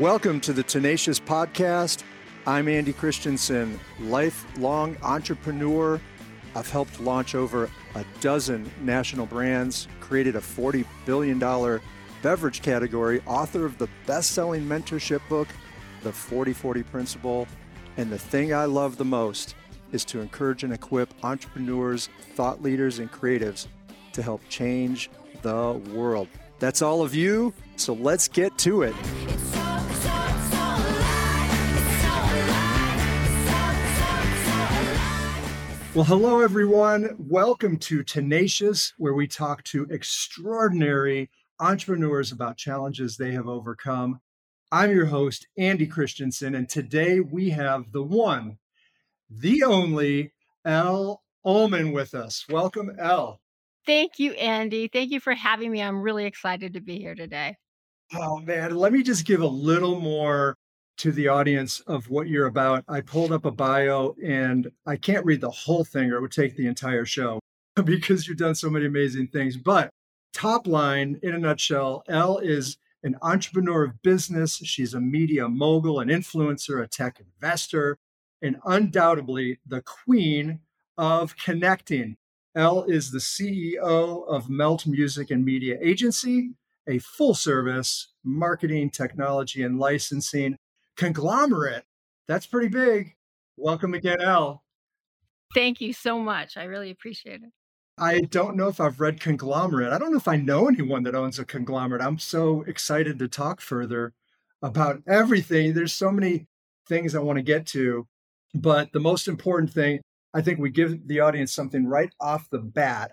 Welcome to the Tenacious Podcast. I'm Andy Christensen, lifelong entrepreneur. I've helped launch over a dozen national brands, created a $40 billion beverage category, author of the best selling mentorship book, The 40 40 Principle. And the thing I love the most is to encourage and equip entrepreneurs, thought leaders, and creatives to help change the world. That's all of you, so let's get to it. Well, hello, everyone. Welcome to Tenacious, where we talk to extraordinary entrepreneurs about challenges they have overcome. I'm your host, Andy Christensen, and today we have the one, the only Elle Ullmann with us. Welcome, Elle. Thank you, Andy. Thank you for having me. I'm really excited to be here today. Oh, man. Let me just give a little more to the audience of what you're about. I pulled up a bio and I can't read the whole thing or it would take the entire show because you've done so many amazing things. But top line in a nutshell, Elle is an entrepreneur of business. She's a media mogul, an influencer, a tech investor, and undoubtedly the queen of connecting. Elle is the CEO of Melt Music and Media Agency, a full service marketing, technology, and licensing conglomerate. That's pretty big. Welcome again, Elle. Thank you so much. I really appreciate it. I don't know if I've read conglomerate. I don't know if I know anyone that owns a conglomerate. I'm so excited to talk further about everything. There's so many things I want to get to. But the most important thing, I think we give the audience something right off the bat.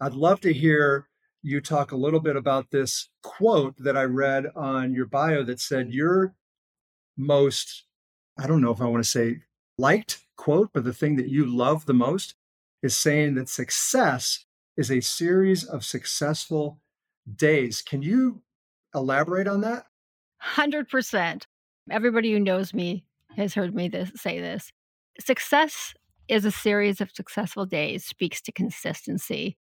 I'd love to hear you talk a little bit about this quote that I read on your bio that said, Your most, I don't know if I want to say liked quote, but the thing that you love the most is saying that success is a series of successful days. Can you elaborate on that? 100%. Everybody who knows me has heard me this, say this. Success is a series of successful days, speaks to consistency.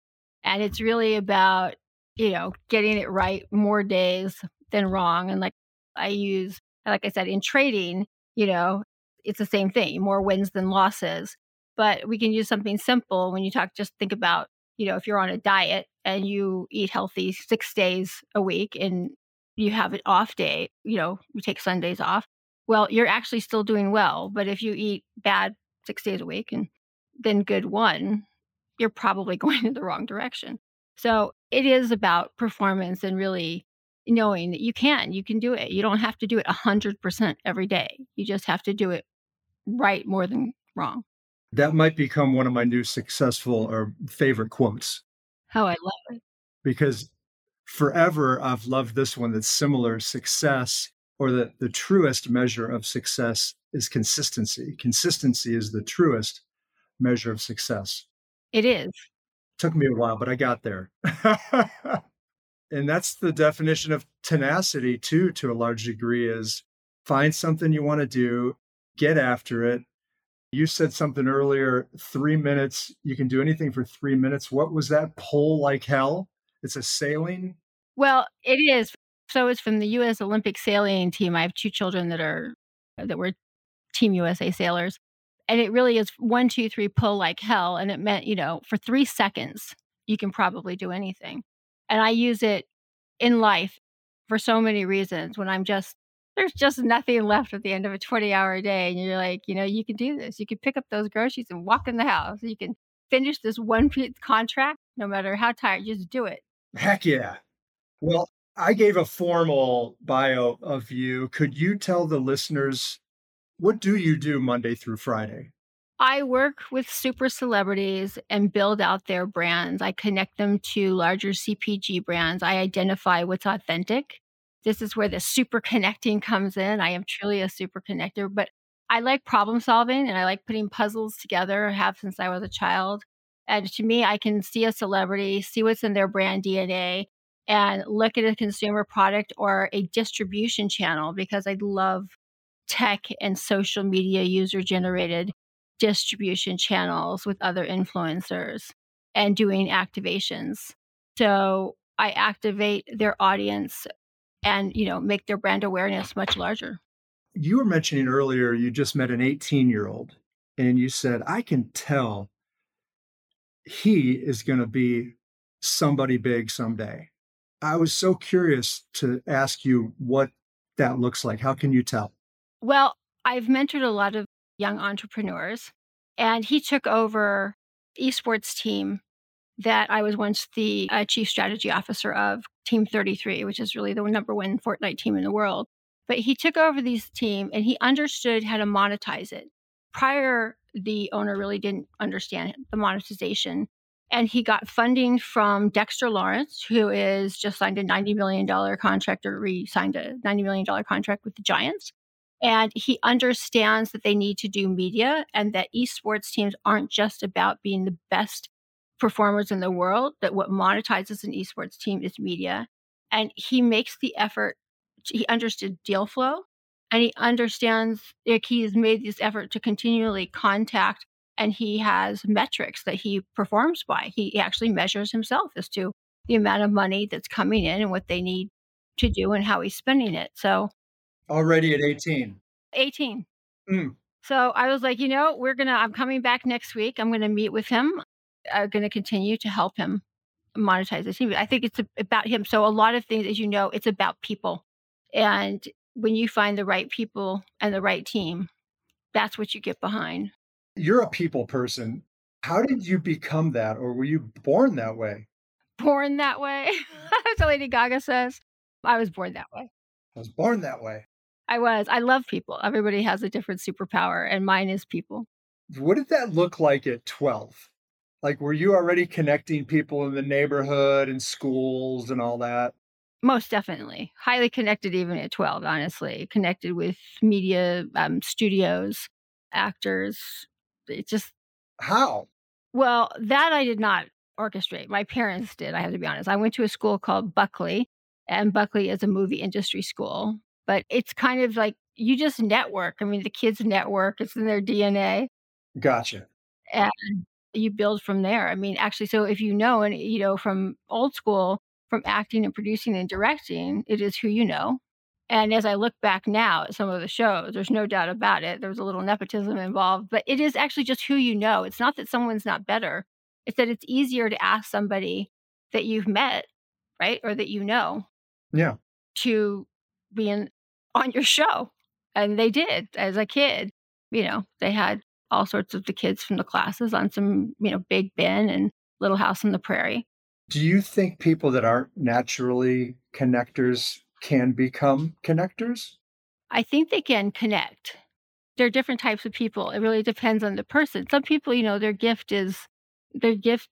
And it's really about, you know, getting it right more days than wrong. And like I use Uh, like I said, in trading, you know, it's the same thing more wins than losses. But we can use something simple when you talk, just think about, you know, if you're on a diet and you eat healthy six days a week and you have an off day, you know, you take Sundays off, well, you're actually still doing well. But if you eat bad six days a week and then good one, you're probably going in the wrong direction. So it is about performance and really knowing that you can, you can do it. You don't have to do it 100% every day. You just have to do it right more than wrong. That might become one of my new successful or favorite quotes. Oh, I love it. Because forever I've loved this one that's similar success or the, the truest measure of success is consistency. Consistency is the truest measure of success. It is. Took me a while, but I got there. and that's the definition of tenacity too to a large degree is find something you want to do get after it. You said something earlier three minutes you can do anything for three minutes. What was that pull like hell? It's a sailing? Well it is. So it's from the us olympic sailing team. I have two children that are that were team usa sailors and it really is one two three pull like hell and it meant you know for three seconds you can probably do anything and I use it in life for so many reasons when I'm just, there's just nothing left at the end of a 20 hour day. And you're like, you know, you can do this. You can pick up those groceries and walk in the house. You can finish this one contract, no matter how tired, just do it. Heck yeah. Well, I gave a formal bio of you. Could you tell the listeners what do you do Monday through Friday? I work with super celebrities and build out their brands. I connect them to larger CPG brands. I identify what's authentic. This is where the super connecting comes in. I am truly a super connector, but I like problem solving and I like putting puzzles together. I have since I was a child. And to me, I can see a celebrity, see what's in their brand DNA, and look at a consumer product or a distribution channel because I love tech and social media user generated distribution channels with other influencers and doing activations. So I activate their audience and, you know, make their brand awareness much larger. You were mentioning earlier you just met an 18 year old and you said, I can tell he is going to be somebody big someday. I was so curious to ask you what that looks like. How can you tell? Well, I've mentored a lot of young entrepreneurs, and he took over esports team that I was once the uh, chief strategy officer of, Team 33, which is really the number one Fortnite team in the world. But he took over this team and he understood how to monetize it. Prior, the owner really didn't understand the monetization. And he got funding from Dexter Lawrence, who is just signed a $90 million contract or re signed a $90 million contract with the Giants. And he understands that they need to do media and that esports teams aren't just about being the best performers in the world, that what monetizes an esports team is media. And he makes the effort, he understood deal flow and he understands, like, he's made this effort to continually contact and he has metrics that he performs by. He actually measures himself as to the amount of money that's coming in and what they need to do and how he's spending it. So already at 18. 18. Mm. So I was like, you know, we're going to, I'm coming back next week. I'm going to meet with him. I'm going to continue to help him monetize this. I think it's about him. So a lot of things, as you know, it's about people. And when you find the right people and the right team, that's what you get behind. You're a people person. How did you become that, or were you born that way? Born that way? That's what Lady Gaga says. I was born that way. I was born that way. I was. I love people. Everybody has a different superpower, and mine is people. What did that look like at 12? Like, were you already connecting people in the neighborhood and schools and all that? Most definitely. Highly connected, even at 12, honestly. Connected with media, um, studios, actors. It just. How? Well, that I did not orchestrate. My parents did, I have to be honest. I went to a school called Buckley, and Buckley is a movie industry school but it's kind of like you just network. I mean, the kids network, it's in their DNA. Gotcha. And you build from there. I mean, actually, so if you know, and you know, from old school, from acting and producing and directing, it is who you know. And as I look back now at some of the shows, there's no doubt about it. There was a little nepotism involved, but it is actually just who you know. It's not that someone's not better, it's that it's easier to ask somebody that you've met, right? Or that you know. Yeah. To be in on your show. And they did as a kid. You know, they had all sorts of the kids from the classes on some, you know, Big Ben and Little House on the Prairie. Do you think people that aren't naturally connectors can become connectors? I think they can connect. There are different types of people. It really depends on the person. Some people, you know, their gift is their gift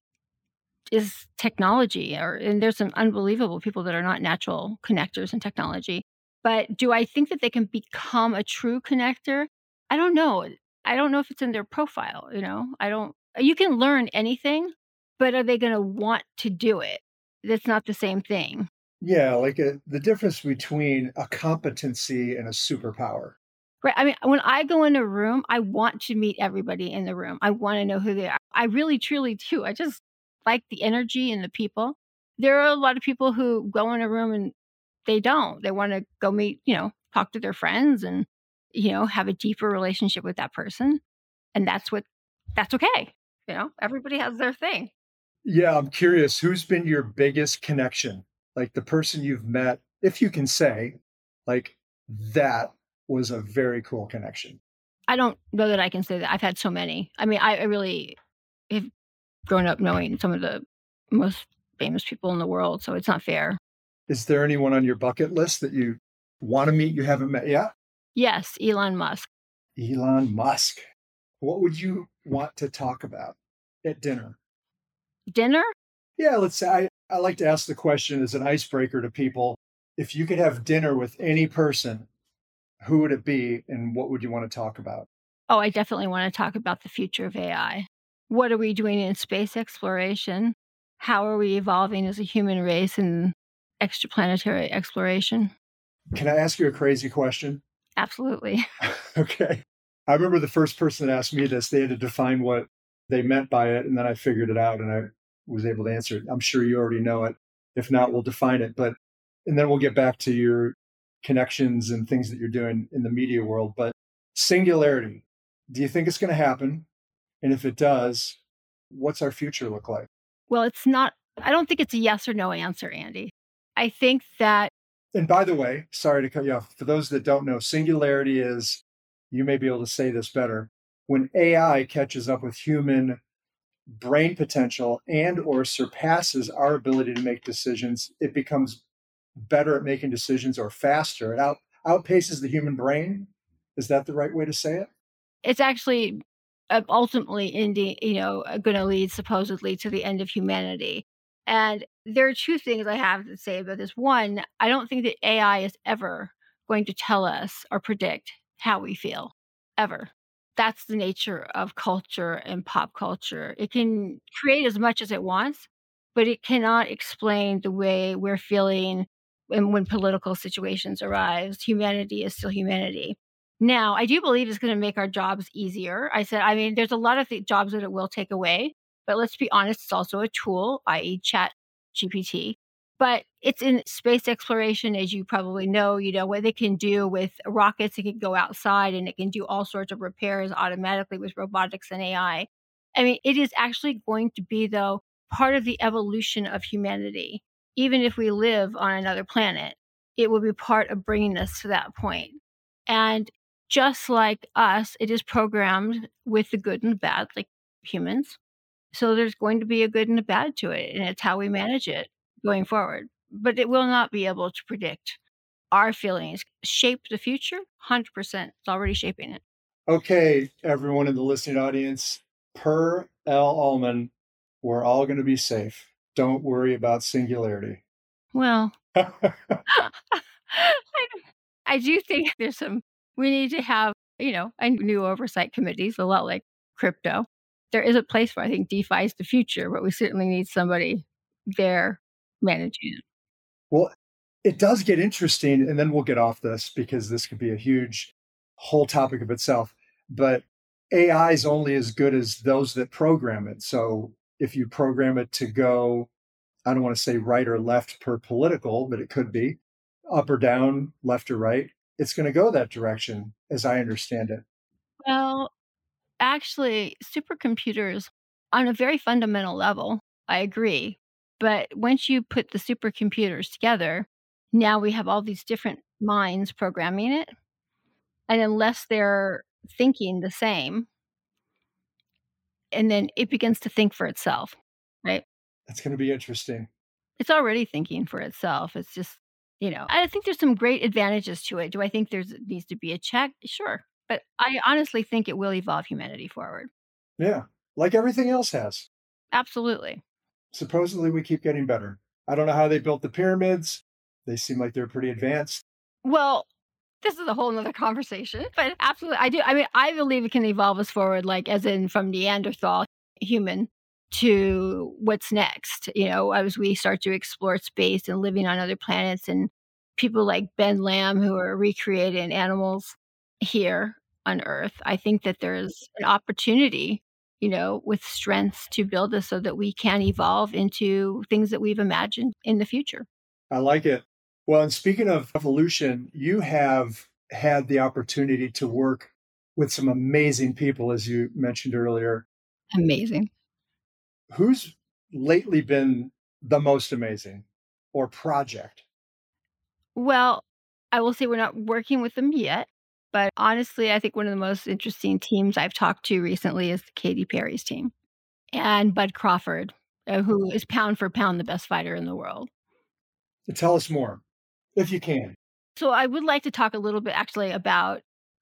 is technology or and there's some unbelievable people that are not natural connectors in technology. But do I think that they can become a true connector? I don't know. I don't know if it's in their profile, you know. I don't you can learn anything, but are they going to want to do it? That's not the same thing. Yeah, like a, uh, the difference between a competency and a superpower. Right. I mean, when I go in a room, I want to meet everybody in the room. I want to know who they are. I really, truly do. I just like the energy and the people. There are a lot of people who go in a room and they don't. They want to go meet, you know, talk to their friends and, you know, have a deeper relationship with that person. And that's what, that's okay. You know, everybody has their thing. Yeah. I'm curious who's been your biggest connection? Like the person you've met, if you can say, like that was a very cool connection. I don't know that I can say that. I've had so many. I mean, I, I really have grown up knowing some of the most famous people in the world. So it's not fair is there anyone on your bucket list that you want to meet you haven't met yet? Yes, Elon Musk. Elon Musk. What would you want to talk about at dinner? Dinner? Yeah, let's say I, I like to ask the question as an icebreaker to people. If you could have dinner with any person, who would it be and what would you want to talk about? Oh, I definitely want to talk about the future of AI. What are we doing in space exploration? How are we evolving as a human race and extraplanetary exploration. Can I ask you a crazy question? Absolutely. okay. I remember the first person that asked me this, they had to define what they meant by it. And then I figured it out and I was able to answer it. I'm sure you already know it. If not, we'll define it. But and then we'll get back to your connections and things that you're doing in the media world. But singularity, do you think it's going to happen? And if it does, what's our future look like? Well, it's not, I don't think it's a yes or no answer, Andy. I think that. And by the way, sorry to cut you off. For those that don't know, singularity is, you may be able to say this better, when AI catches up with human brain potential and or surpasses our ability to make decisions, it becomes better at making decisions or faster. It out, outpaces the human brain. Is that the right way to say it? It's actually uh, ultimately, Andy, you know, uh, going to lead supposedly to the end of humanity. And there are two things I have to say about this. One, I don't think that AI is ever going to tell us or predict how we feel, ever. That's the nature of culture and pop culture. It can create as much as it wants, but it cannot explain the way we're feeling when political situations arise. Humanity is still humanity. Now, I do believe it's going to make our jobs easier. I said, I mean, there's a lot of th- jobs that it will take away, but let's be honest, it's also a tool, i.e., Chat GPT. But it's in space exploration, as you probably know, you know, what they can do with rockets, it can go outside and it can do all sorts of repairs automatically with robotics and AI. I mean, it is actually going to be, though, part of the evolution of humanity. Even if we live on another planet, it will be part of bringing us to that point. And just like us, it is programmed with the good and the bad, like humans. So there's going to be a good and a bad to it, and it's how we manage it going forward. But it will not be able to predict our feelings. Shape the future? 100%. It's already shaping it. Okay, everyone in the listening audience, per Elle Ullmann, we're all going to be safe. Don't worry about singularity. Well, I do think there's some we need to have, you know, a new oversight committees, a lot like crypto. There is a place where I think, DeFi is the future, but we certainly need somebody there managing it. Well, it does get interesting, and then we'll get off this because this could be a huge whole topic of itself. But AI is only as good as those that program it. So if you program it to go, I don't want to say right or left per political, but it could be up or down, left or right it's going to go that direction, as I understand it. Well, actually, supercomputers, on a very fundamental level, I agree. But once you put the supercomputers together, now we have all these different minds programming it. And unless they're thinking the same, and then it begins to think for itself, right? That's going to be interesting. It's already thinking for itself. It's just you know, I think there's some great advantages to it. Do I think there's needs to be a check? Sure. But I honestly think it will evolve humanity forward. Yeah. Like everything else has. Absolutely. Supposedly we keep getting better. I don't know how they built the pyramids. They seem like they're pretty advanced. Well, this is a whole nother conversation, but absolutely. I do. I mean, I believe it can evolve us forward, like as in from Neanderthal human to what's next. You know, as we start to explore space and living on other planets, and people like Ben Lamm who are recreating animals here on Earth, I think that there's an opportunity, you know, with strengths to build us so that we can evolve into things that we've imagined in the future. I like it. Well, and speaking of evolution, you have had the opportunity to work with some amazing people, as you mentioned earlier. Amazing who's lately been the most amazing or project? Well, I will say we're not working with them yet. But honestly, I think one of the most interesting teams I've talked to recently is Katy Perry's team and Bud Crawford, uh, who is pound for pound the best fighter in the world. Tell us more, if you can. So I would like to talk a little bit actually about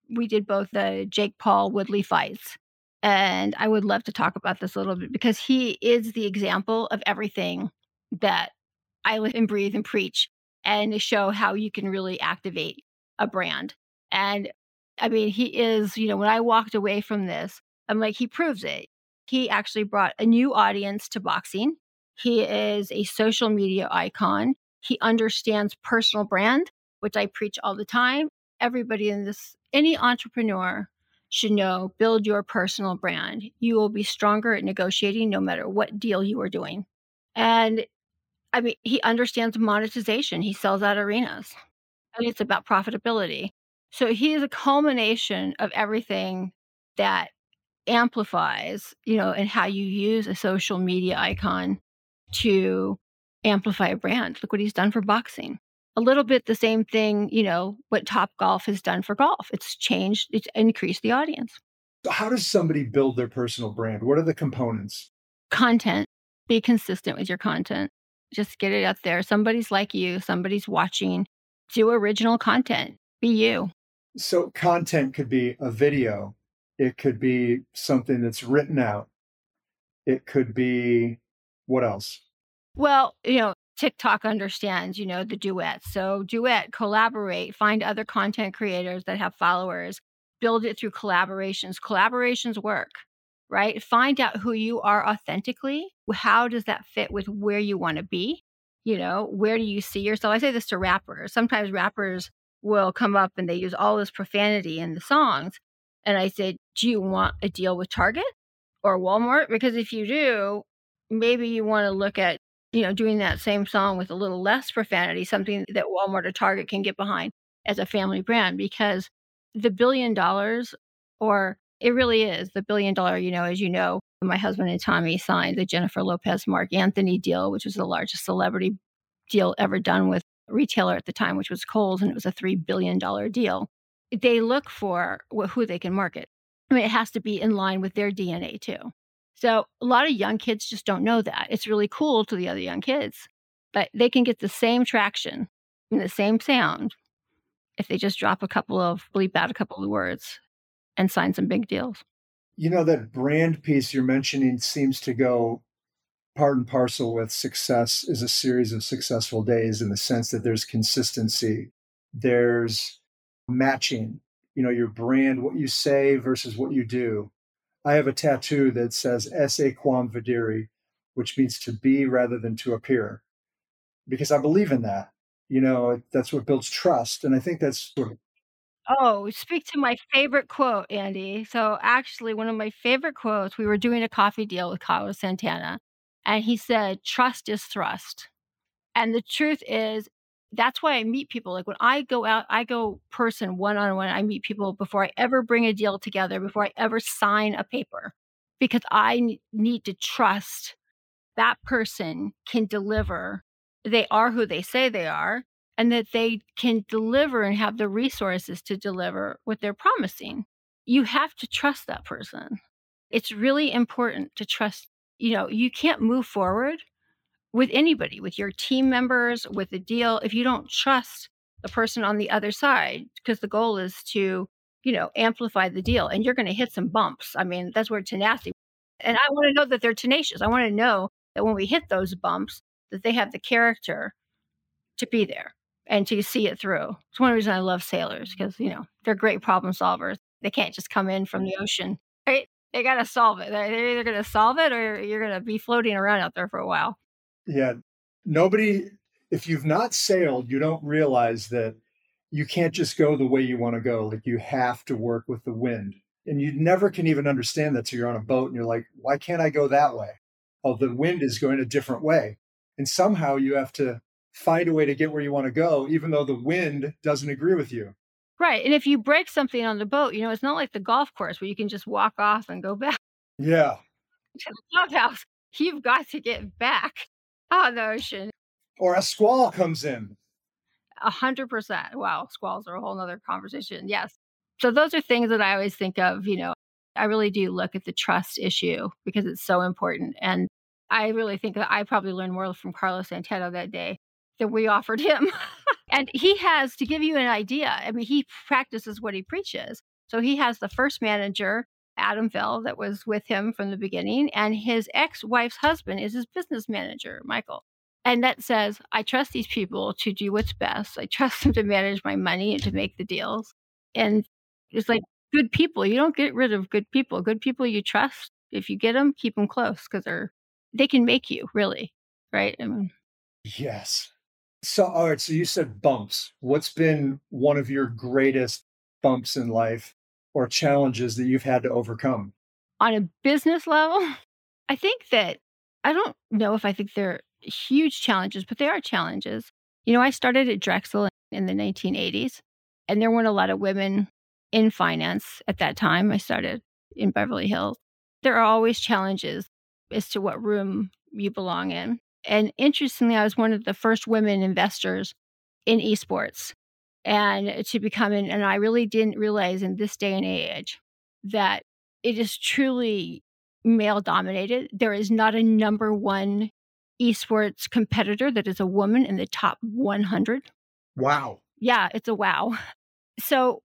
we did both the Jake Paul Woodley fights and I would love to talk about this a little bit because he is the example of everything that I live and breathe and preach and to show how you can really activate a brand. And I mean, he is, you know, when I walked away from this, I'm like, he proves it. He actually brought a new audience to boxing. He is a social media icon. He understands personal brand, which I preach all the time. Everybody in this, any entrepreneur should know build your personal brand. You will be stronger at negotiating no matter what deal you are doing. And I mean, he understands monetization. He sells out arenas. It's about profitability. So he is a culmination of everything that amplifies, you know, and how you use a social media icon to amplify a brand. Look what he's done for boxing. A little bit the same thing, you know, what Top Golf has done for golf. It's changed, it's increased the audience. How does somebody build their personal brand? What are the components? Content. Be consistent with your content. Just get it out there. Somebody's like you, somebody's watching. Do original content. Be you. So, content could be a video, it could be something that's written out, it could be what else? Well, you know, TikTok understands, you know, the duets. So, duet, collaborate, find other content creators that have followers, build it through collaborations. Collaborations work, right? Find out who you are authentically. How does that fit with where you want to be? You know, where do you see yourself? I say this to rappers. Sometimes rappers will come up and they use all this profanity in the songs. And I say, Do you want a deal with Target or Walmart? Because if you do, maybe you want to look at, you know, doing that same song with a little less profanity, something that Walmart or Target can get behind as a family brand because the billion dollars or it really is the billion dollar, you know, as you know, my husband and Tommy signed the Jennifer Lopez Marc Anthony deal, which was the largest celebrity deal ever done with retailer at the time, which was Kohl's, and it was a $3 billion deal. They look for who they can market. I mean, it has to be in line with their DNA too. So a lot of young kids just don't know that. It's really cool to the other young kids, but they can get the same traction and the same sound if they just drop a couple of bleep out a couple of words and sign some big deals. You know, that brand piece you're mentioning seems to go part and parcel with success is a series of successful days in the sense that there's consistency, there's matching, you know, your brand, what you say versus what you do. I have a tattoo that says esse quam videri, which means to be rather than to appear, because I believe in that. You know, that's what builds trust. And I think that's sort of Oh, speak to my favorite quote, Andy. So, actually, one of my favorite quotes, we were doing a coffee deal with Carlos Santana, and he said, Trust is thrust. And the truth is, that's why I meet people. Like when I go out, I go person one on one. I meet people before I ever bring a deal together, before I ever sign a paper, because I need to trust that person can deliver. They are who they say they are, and that they can deliver and have the resources to deliver what they're promising. You have to trust that person. It's really important to trust. You know, you can't move forward with anybody, with your team members, with the deal, if you don't trust the person on the other side, because the goal is to, you know, amplify the deal and you're going to hit some bumps. I mean, that's where tenacity. And I want to know that they're tenacious. I want to know that when we hit those bumps, that they have the character to be there and to see it through. It's one reason I love sailors because, you know, they're great problem solvers. They can't just come in from the ocean, right? They got to solve it. They're either to solve it or you're to be floating around out there for a while. Yeah. Nobody, if you've not sailed, you don't realize that you can't just go the way you want to go. Like you have to work with the wind. And you never can even understand that. So you're on a boat and you're like, why can't I go that way? Oh, the wind is going a different way. And somehow you have to find a way to get where you want to go, even though the wind doesn't agree with you. Right. And if you break something on the boat, you know, it's not like the golf course where you can just walk off and go back. Yeah. To the clubhouse. You've got to get back on the ocean. Or a squall comes in. A hundred percent. Wow, squalls are a whole nother conversation. Yes. So those are things that I always think of, you know, I really do look at the trust issue because it's so important. And I really think that I probably learned more from Carlos Santana that day than we offered him. and he has, to give you an idea, I mean, he practices what he preaches. So he has the first manager, Adam Fell, that was with him from the beginning, and his ex wife's husband is his business manager, Michael. And that says, I trust these people to do what's best. I trust them to manage my money and to make the deals. And it's like good people. You don't get rid of good people. Good people you trust. If you get them, keep them close because they're they can make you really, right? I mean, yes. So, all right. So you said bumps. What's been one of your greatest bumps in life or challenges that you've had to overcome? On a business level, I think that I don't know if I think they're huge challenges, but they are challenges. You know, I started at Drexel in the 1980s, and there weren't a lot of women in finance at that time. I started in Beverly Hills. There are always challenges as to what room you belong in. And interestingly, I was one of the first women investors in esports and to become an, and I really didn't realize in this day and age that it is truly male dominated. There is not a number one esports competitor that is a woman in the top 100. Wow. Yeah, it's a wow. So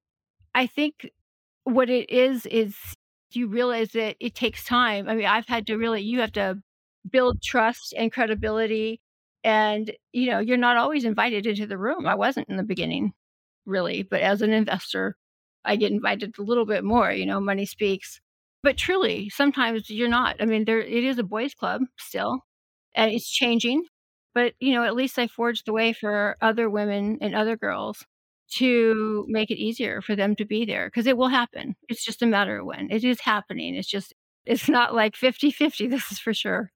I think what it is is you realize that it takes time. I mean, I've had to really, you have to build trust and credibility. And, you know, you're not always invited into the room. I wasn't in the beginning, really. But as an investor, I get invited a little bit more, you know, money speaks. But truly, sometimes you're not. I mean, there it is a boys' club still, and it's changing. But, you know, at least I forged the way for other women and other girls to make it easier for them to be there because it will happen. It's just a matter of when. It is happening. It's just, it's not like 50 50, this is for sure.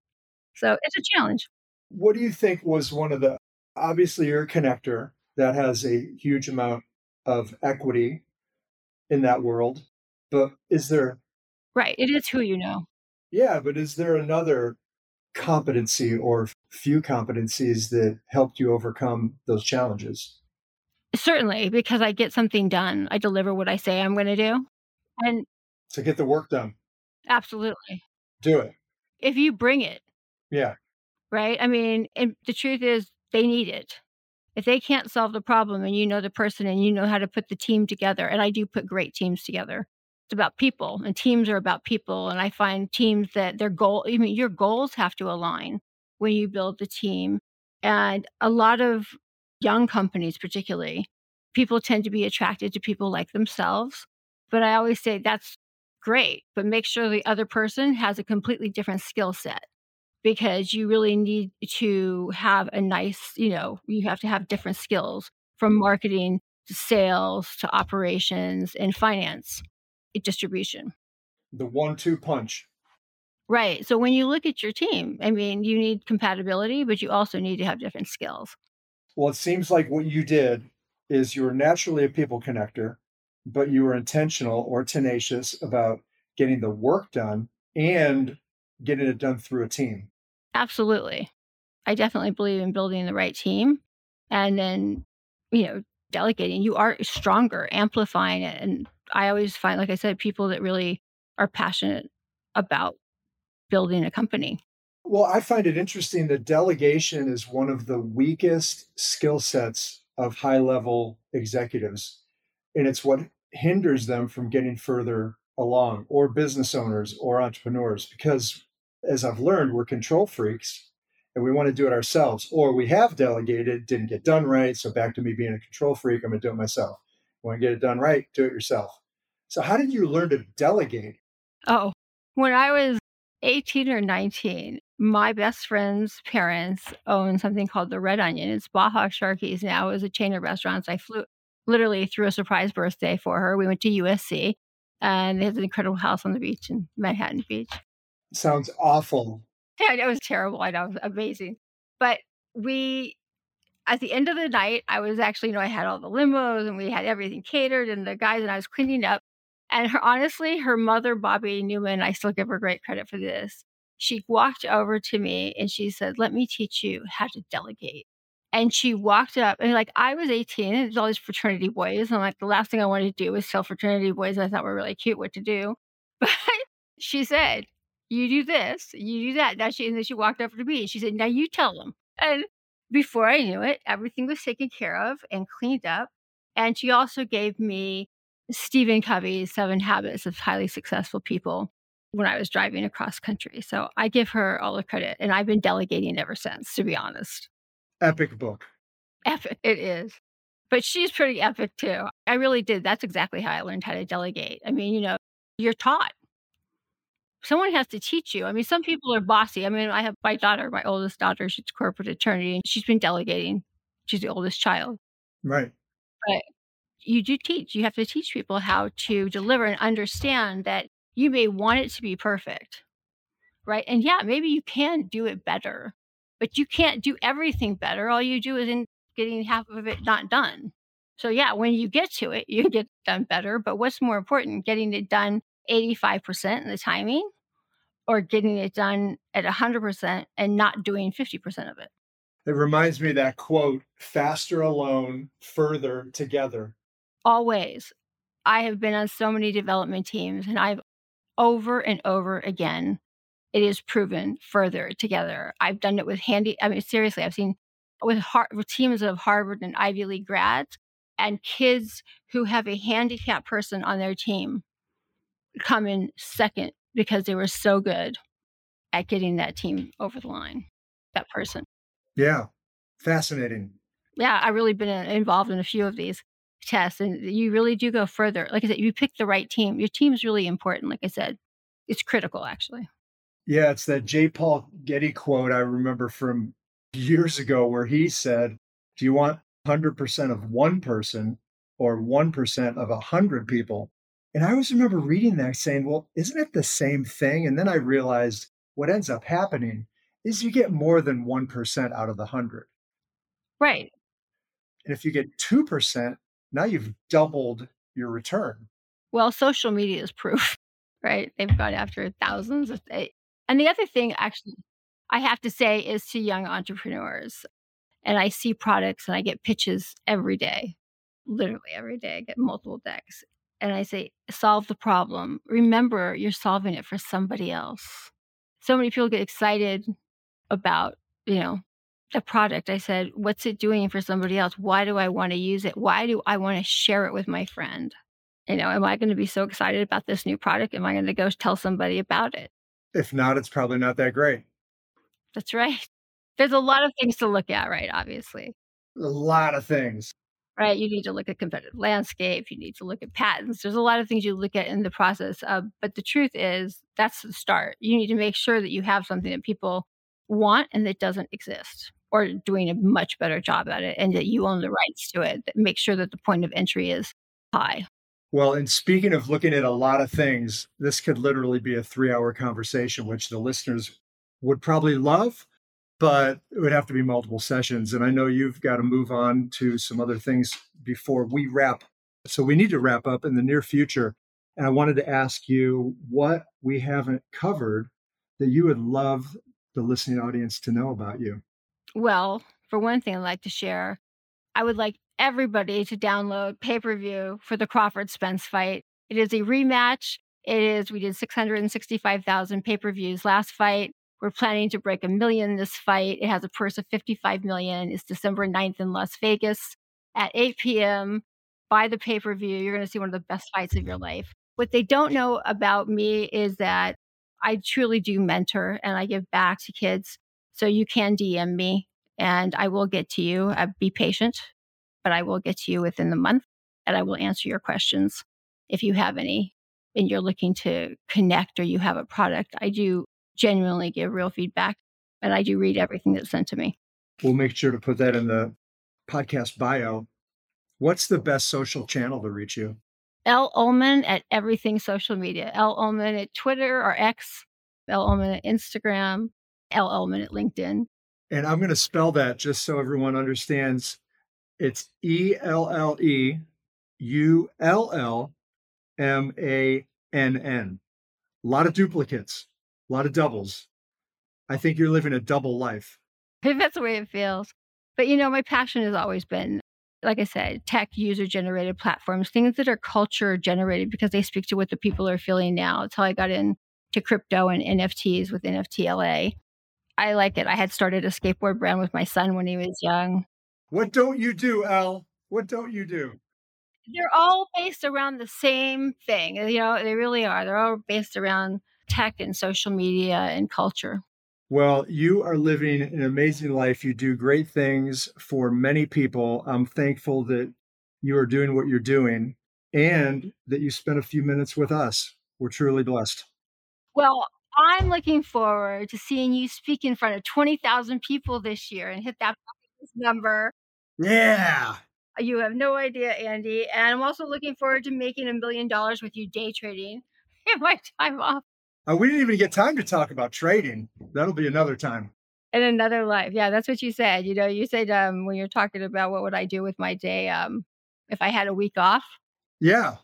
So it's a challenge. What do you think was one of the, obviously, you're a connector that has a huge amount of equity in that world. But is there. Right. It is who you know. Yeah. But is there another competency or few competencies that helped you overcome those challenges? Certainly, because I get something done. I deliver what I say I'm going to do. And to get the work done. Absolutely. Do it. If you bring it. Yeah. Right? I mean, and the truth is they need it. If they can't solve the problem and you know the person and you know how to put the team together, and I do put great teams together. It's about people and teams are about people. And I find teams that their goal, even your goals have to align when you build the team. And a lot of young companies, particularly, people tend to be attracted to people like themselves. But I always say that's great, but make sure the other person has a completely different skill set because you really need to have a nice, you know, you have to have different skills from marketing to sales to operations and finance distribution. The one two punch. Right. So when you look at your team, I mean, you need compatibility, but you also need to have different skills. Well, it seems like what you did is you were naturally a people connector, but you were intentional or tenacious about getting the work done and getting it done through a team. Absolutely. I definitely believe in building the right team and then, you know, delegating. You are stronger, amplifying it. And I always find, like I said, people that really are passionate about building a company. Well, I find it interesting that delegation is one of the weakest skill sets of high level executives. And it's what hinders them from getting further along, or business owners or entrepreneurs, because as I've learned, we're control freaks and we want to do it ourselves, or we have delegated, didn't get done right. So back to me being a control freak, I'm going to do it myself. Want to get it done right, do it yourself. So, how did you learn to delegate? Oh, when I was 18 or 19, my best friend's parents own something called the Red Onion. It's Baja Sharkeez now. It was a chain of restaurants. I flew literally threw a surprise birthday for her. We went to USC and they have an incredible house on the beach in Manhattan Beach. Sounds awful. Yeah, it was terrible. I know, it was amazing. But we, at the end of the night, I was actually, you know, I had all the limos and we had everything catered and the guys and I was cleaning up. And her, honestly, her mother, Bobby Newman, I still give her great credit for this she walked over to me and she said, Let me teach you how to delegate. And she walked up and like I was 18 and there's all these fraternity boys. And like the last thing I wanted to do was tell fraternity boys I thought were really cute what to do. But she said, You do this, you do that. Now she and then she walked over to me and she said, Now you tell them. And before I knew it, everything was taken care of and cleaned up. And she also gave me Stephen Covey's Seven Habits of Highly Successful People when I was driving across country. So I give her all the credit. And I've been delegating ever since, to be honest. Epic book. Epic. It is. But she's pretty epic too. I really did. That's exactly how I learned how to delegate. I mean, you know, you're taught. Someone has to teach you. I mean, some people are bossy. I mean, I have my daughter, my oldest daughter, she's a corporate attorney, and she's been delegating. She's the oldest child. Right. But you do teach. You have to teach people how to deliver and understand that you may want it to be perfect, right? And yeah, maybe you can do it better, but you can't do everything better. All you do is in getting half of it not done. So yeah, when you get to it, you get done better. But what's more important, getting it done 85% in the timing or getting it done at 100% and not doing 50% of it? It reminds me of that quote faster alone, further together. Always. I have been on so many development teams and I've over and over again, it is proven further together. I've done it with handy, I mean, seriously, I've seen with, Har- with teams of Harvard and Ivy League grads and kids who have a handicapped person on their team come in second because they were so good at getting that team over the line, that person. Yeah, fascinating. Yeah, I've really been uh, involved in a few of these tests, and you really do go further. Like I said, you pick the right team. Your team's really important. Like I said, it's critical, actually. Yeah, it's that J. Paul Getty quote I remember from years ago where he said, Do you want 100% of one person or 1% of 100 people? And I always remember reading that saying, Well, isn't it the same thing? And then I realized what ends up happening is you get more than 1% out of the 100. Right. And if you get 2%, now you've doubled your return. Well, social media is proof, right? They've gone after thousands of. Eh, and the other thing, actually, I have to say is to young entrepreneurs, and I see products and I get pitches every day, literally every day. I get multiple decks. And I say, solve the problem. Remember, you're solving it for somebody else. So many people get excited about, you know, the product. I said, what's it doing for somebody else? Why do I want to use it? Why do I want to share it with my friend? You know, am I going to be so excited about this new product? Am I going to go tell somebody about it? If not, it's probably not that great. That's right. There's a lot of things to look at, right? Obviously. A lot of things. Right. You need to look at competitive landscape. You need to look at patents. There's a lot of things you look at in the process. Uh, but the truth is, that's the start. You need to make sure that you have something that people want and that doesn't exist or doing a much better job at it and that you own the rights to it. Make sure that the point of entry is high. Well, and speaking of looking at a lot of things, this could literally be a three hour conversation, which the listeners would probably love, but it would have to be multiple sessions. And I know you've got to move on to some other things before we wrap. So we need to wrap up in the near future. And I wanted to ask you what we haven't covered that you would love the listening audience to know about you. Well, for one thing, I'd like to share, I would like everybody to download pay per view for the Crawford Spence fight. It is a rematch. It is, we did 665,000 pay per views last fight. We're planning to break a million this fight. It has a purse of 55 million. It's December 9th in Las Vegas at 8 p.m. Buy the pay per view. You're going to see one of the best fights of your life. What they don't know about me is that I truly do mentor and I give back to kids. So you can DM me and I will get to you. Uh, be patient, but I will get to you within the month and I will answer your questions if you have any and you're looking to connect or you have a product. I do genuinely give real feedback and I do read everything that's sent to me. We'll make sure to put that in the podcast bio. What's the best social channel to reach you? Elle Ullmann at everything social media. Elle Ullmann at Twitter or X. Elle Ullmann at Instagram. Elle Ullmann at LinkedIn. And I'm going to spell that just so everyone understands. It's E L L E U L L M A N N. A lot of duplicates, a lot of doubles. I think you're living a double life. That's the way it feels. But you know, my passion has always been like I said, tech user generated platforms, things that are culture generated because they speak to what the people are feeling now. It's how I got into crypto and NFTs with NFTLA. I like it. I had started a skateboard brand with my son when he was young. What don't you do, Al? What don't you do? They're all based around the same thing. You know, they really are. They're all based around tech and social media and culture. Well, you are living an amazing life. You do great things for many people. I'm thankful that you are doing what you're doing and that you spent a few minutes with us. We're truly blessed. Well, I'm looking forward to seeing you speak in front of 20,000 people this year and hit that number. Yeah. You have no idea, Andy. And I'm also looking forward to making a million dollars with you day trading in my time off. Uh, we didn't even get time to talk about trading. That'll be another time. in another life. Yeah, that's what you said. You know, you said um, when you're talking about what would I do with my day um, if I had a week off. Yeah.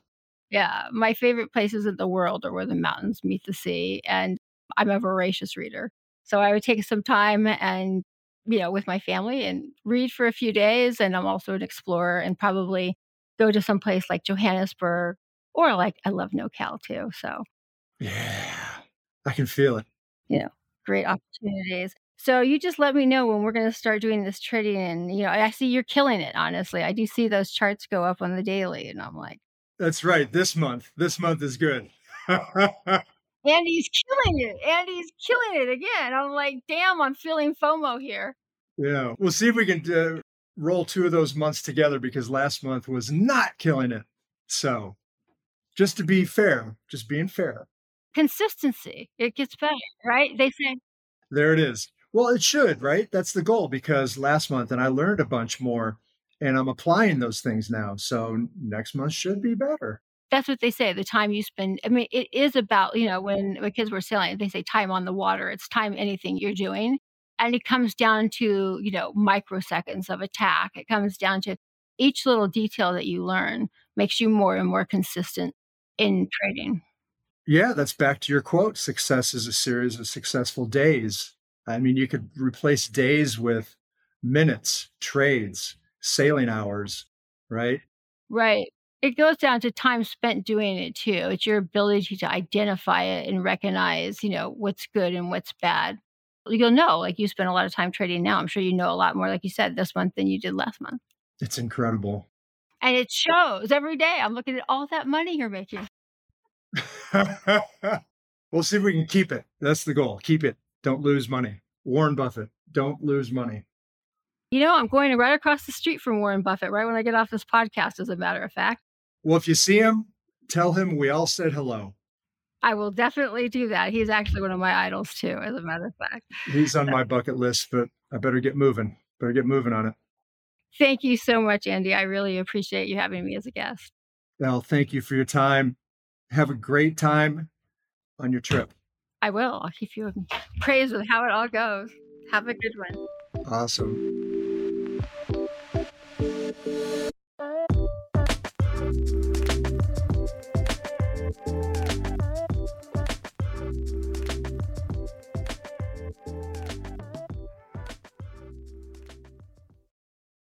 Yeah. My favorite places in the world are where the mountains meet the sea. And I'm a voracious reader. So I would take some time and, you know, with my family and read for a few days. And I'm also an explorer and probably go to some place like Johannesburg or like I love NoCal too. So, yeah, I can feel it. You know, great opportunities. So you just let me know when we're going to start doing this trading. And, you know, I see you're killing it, honestly. I do see those charts go up on the daily. And I'm like, that's right. This month, this month is good. Andy's killing it. Andy's killing it again. I'm like, damn, I'm feeling FOMO here. Yeah. We'll see if we can uh, roll two of those months together because last month was not killing it. So just to be fair, just being fair. Consistency. It gets better, right? They say. There it is. Well, it should, right? That's the goal because last month and I learned a bunch more and I'm applying those things now. So next month should be better. That's what they say. The time you spend, I mean, it is about, you know, when, when kids were sailing, they say time on the water. It's time anything you're doing. And it comes down to, you know, microseconds of attack. It comes down to each little detail that you learn makes you more and more consistent in trading. Yeah, that's back to your quote success is a series of successful days. I mean, you could replace days with minutes, trades, sailing hours, right? Right. It goes down to time spent doing it too. It's your ability to identify it and recognize, you know, what's good and what's bad. You'll know, like you spend a lot of time trading now. I'm sure you know a lot more, like you said, this month than you did last month. It's incredible. And it shows every day. I'm looking at all that money you're making. we'll see if we can keep it. That's the goal. Keep it. Don't lose money. Warren Buffett, don't lose money. You know, I'm going right across the street from Warren Buffett right when I get off this podcast, as a matter of fact. Well, if you see him, tell him we all said hello. I will definitely do that. He's actually one of my idols, too, as a matter of fact. He's on my bucket list, but I better get moving. Better get moving on it. Thank you so much, Andy. I really appreciate you having me as a guest. Well, thank you for your time. Have a great time on your trip. I will. I'll keep you appraised with how it all goes. Have a good one. Awesome.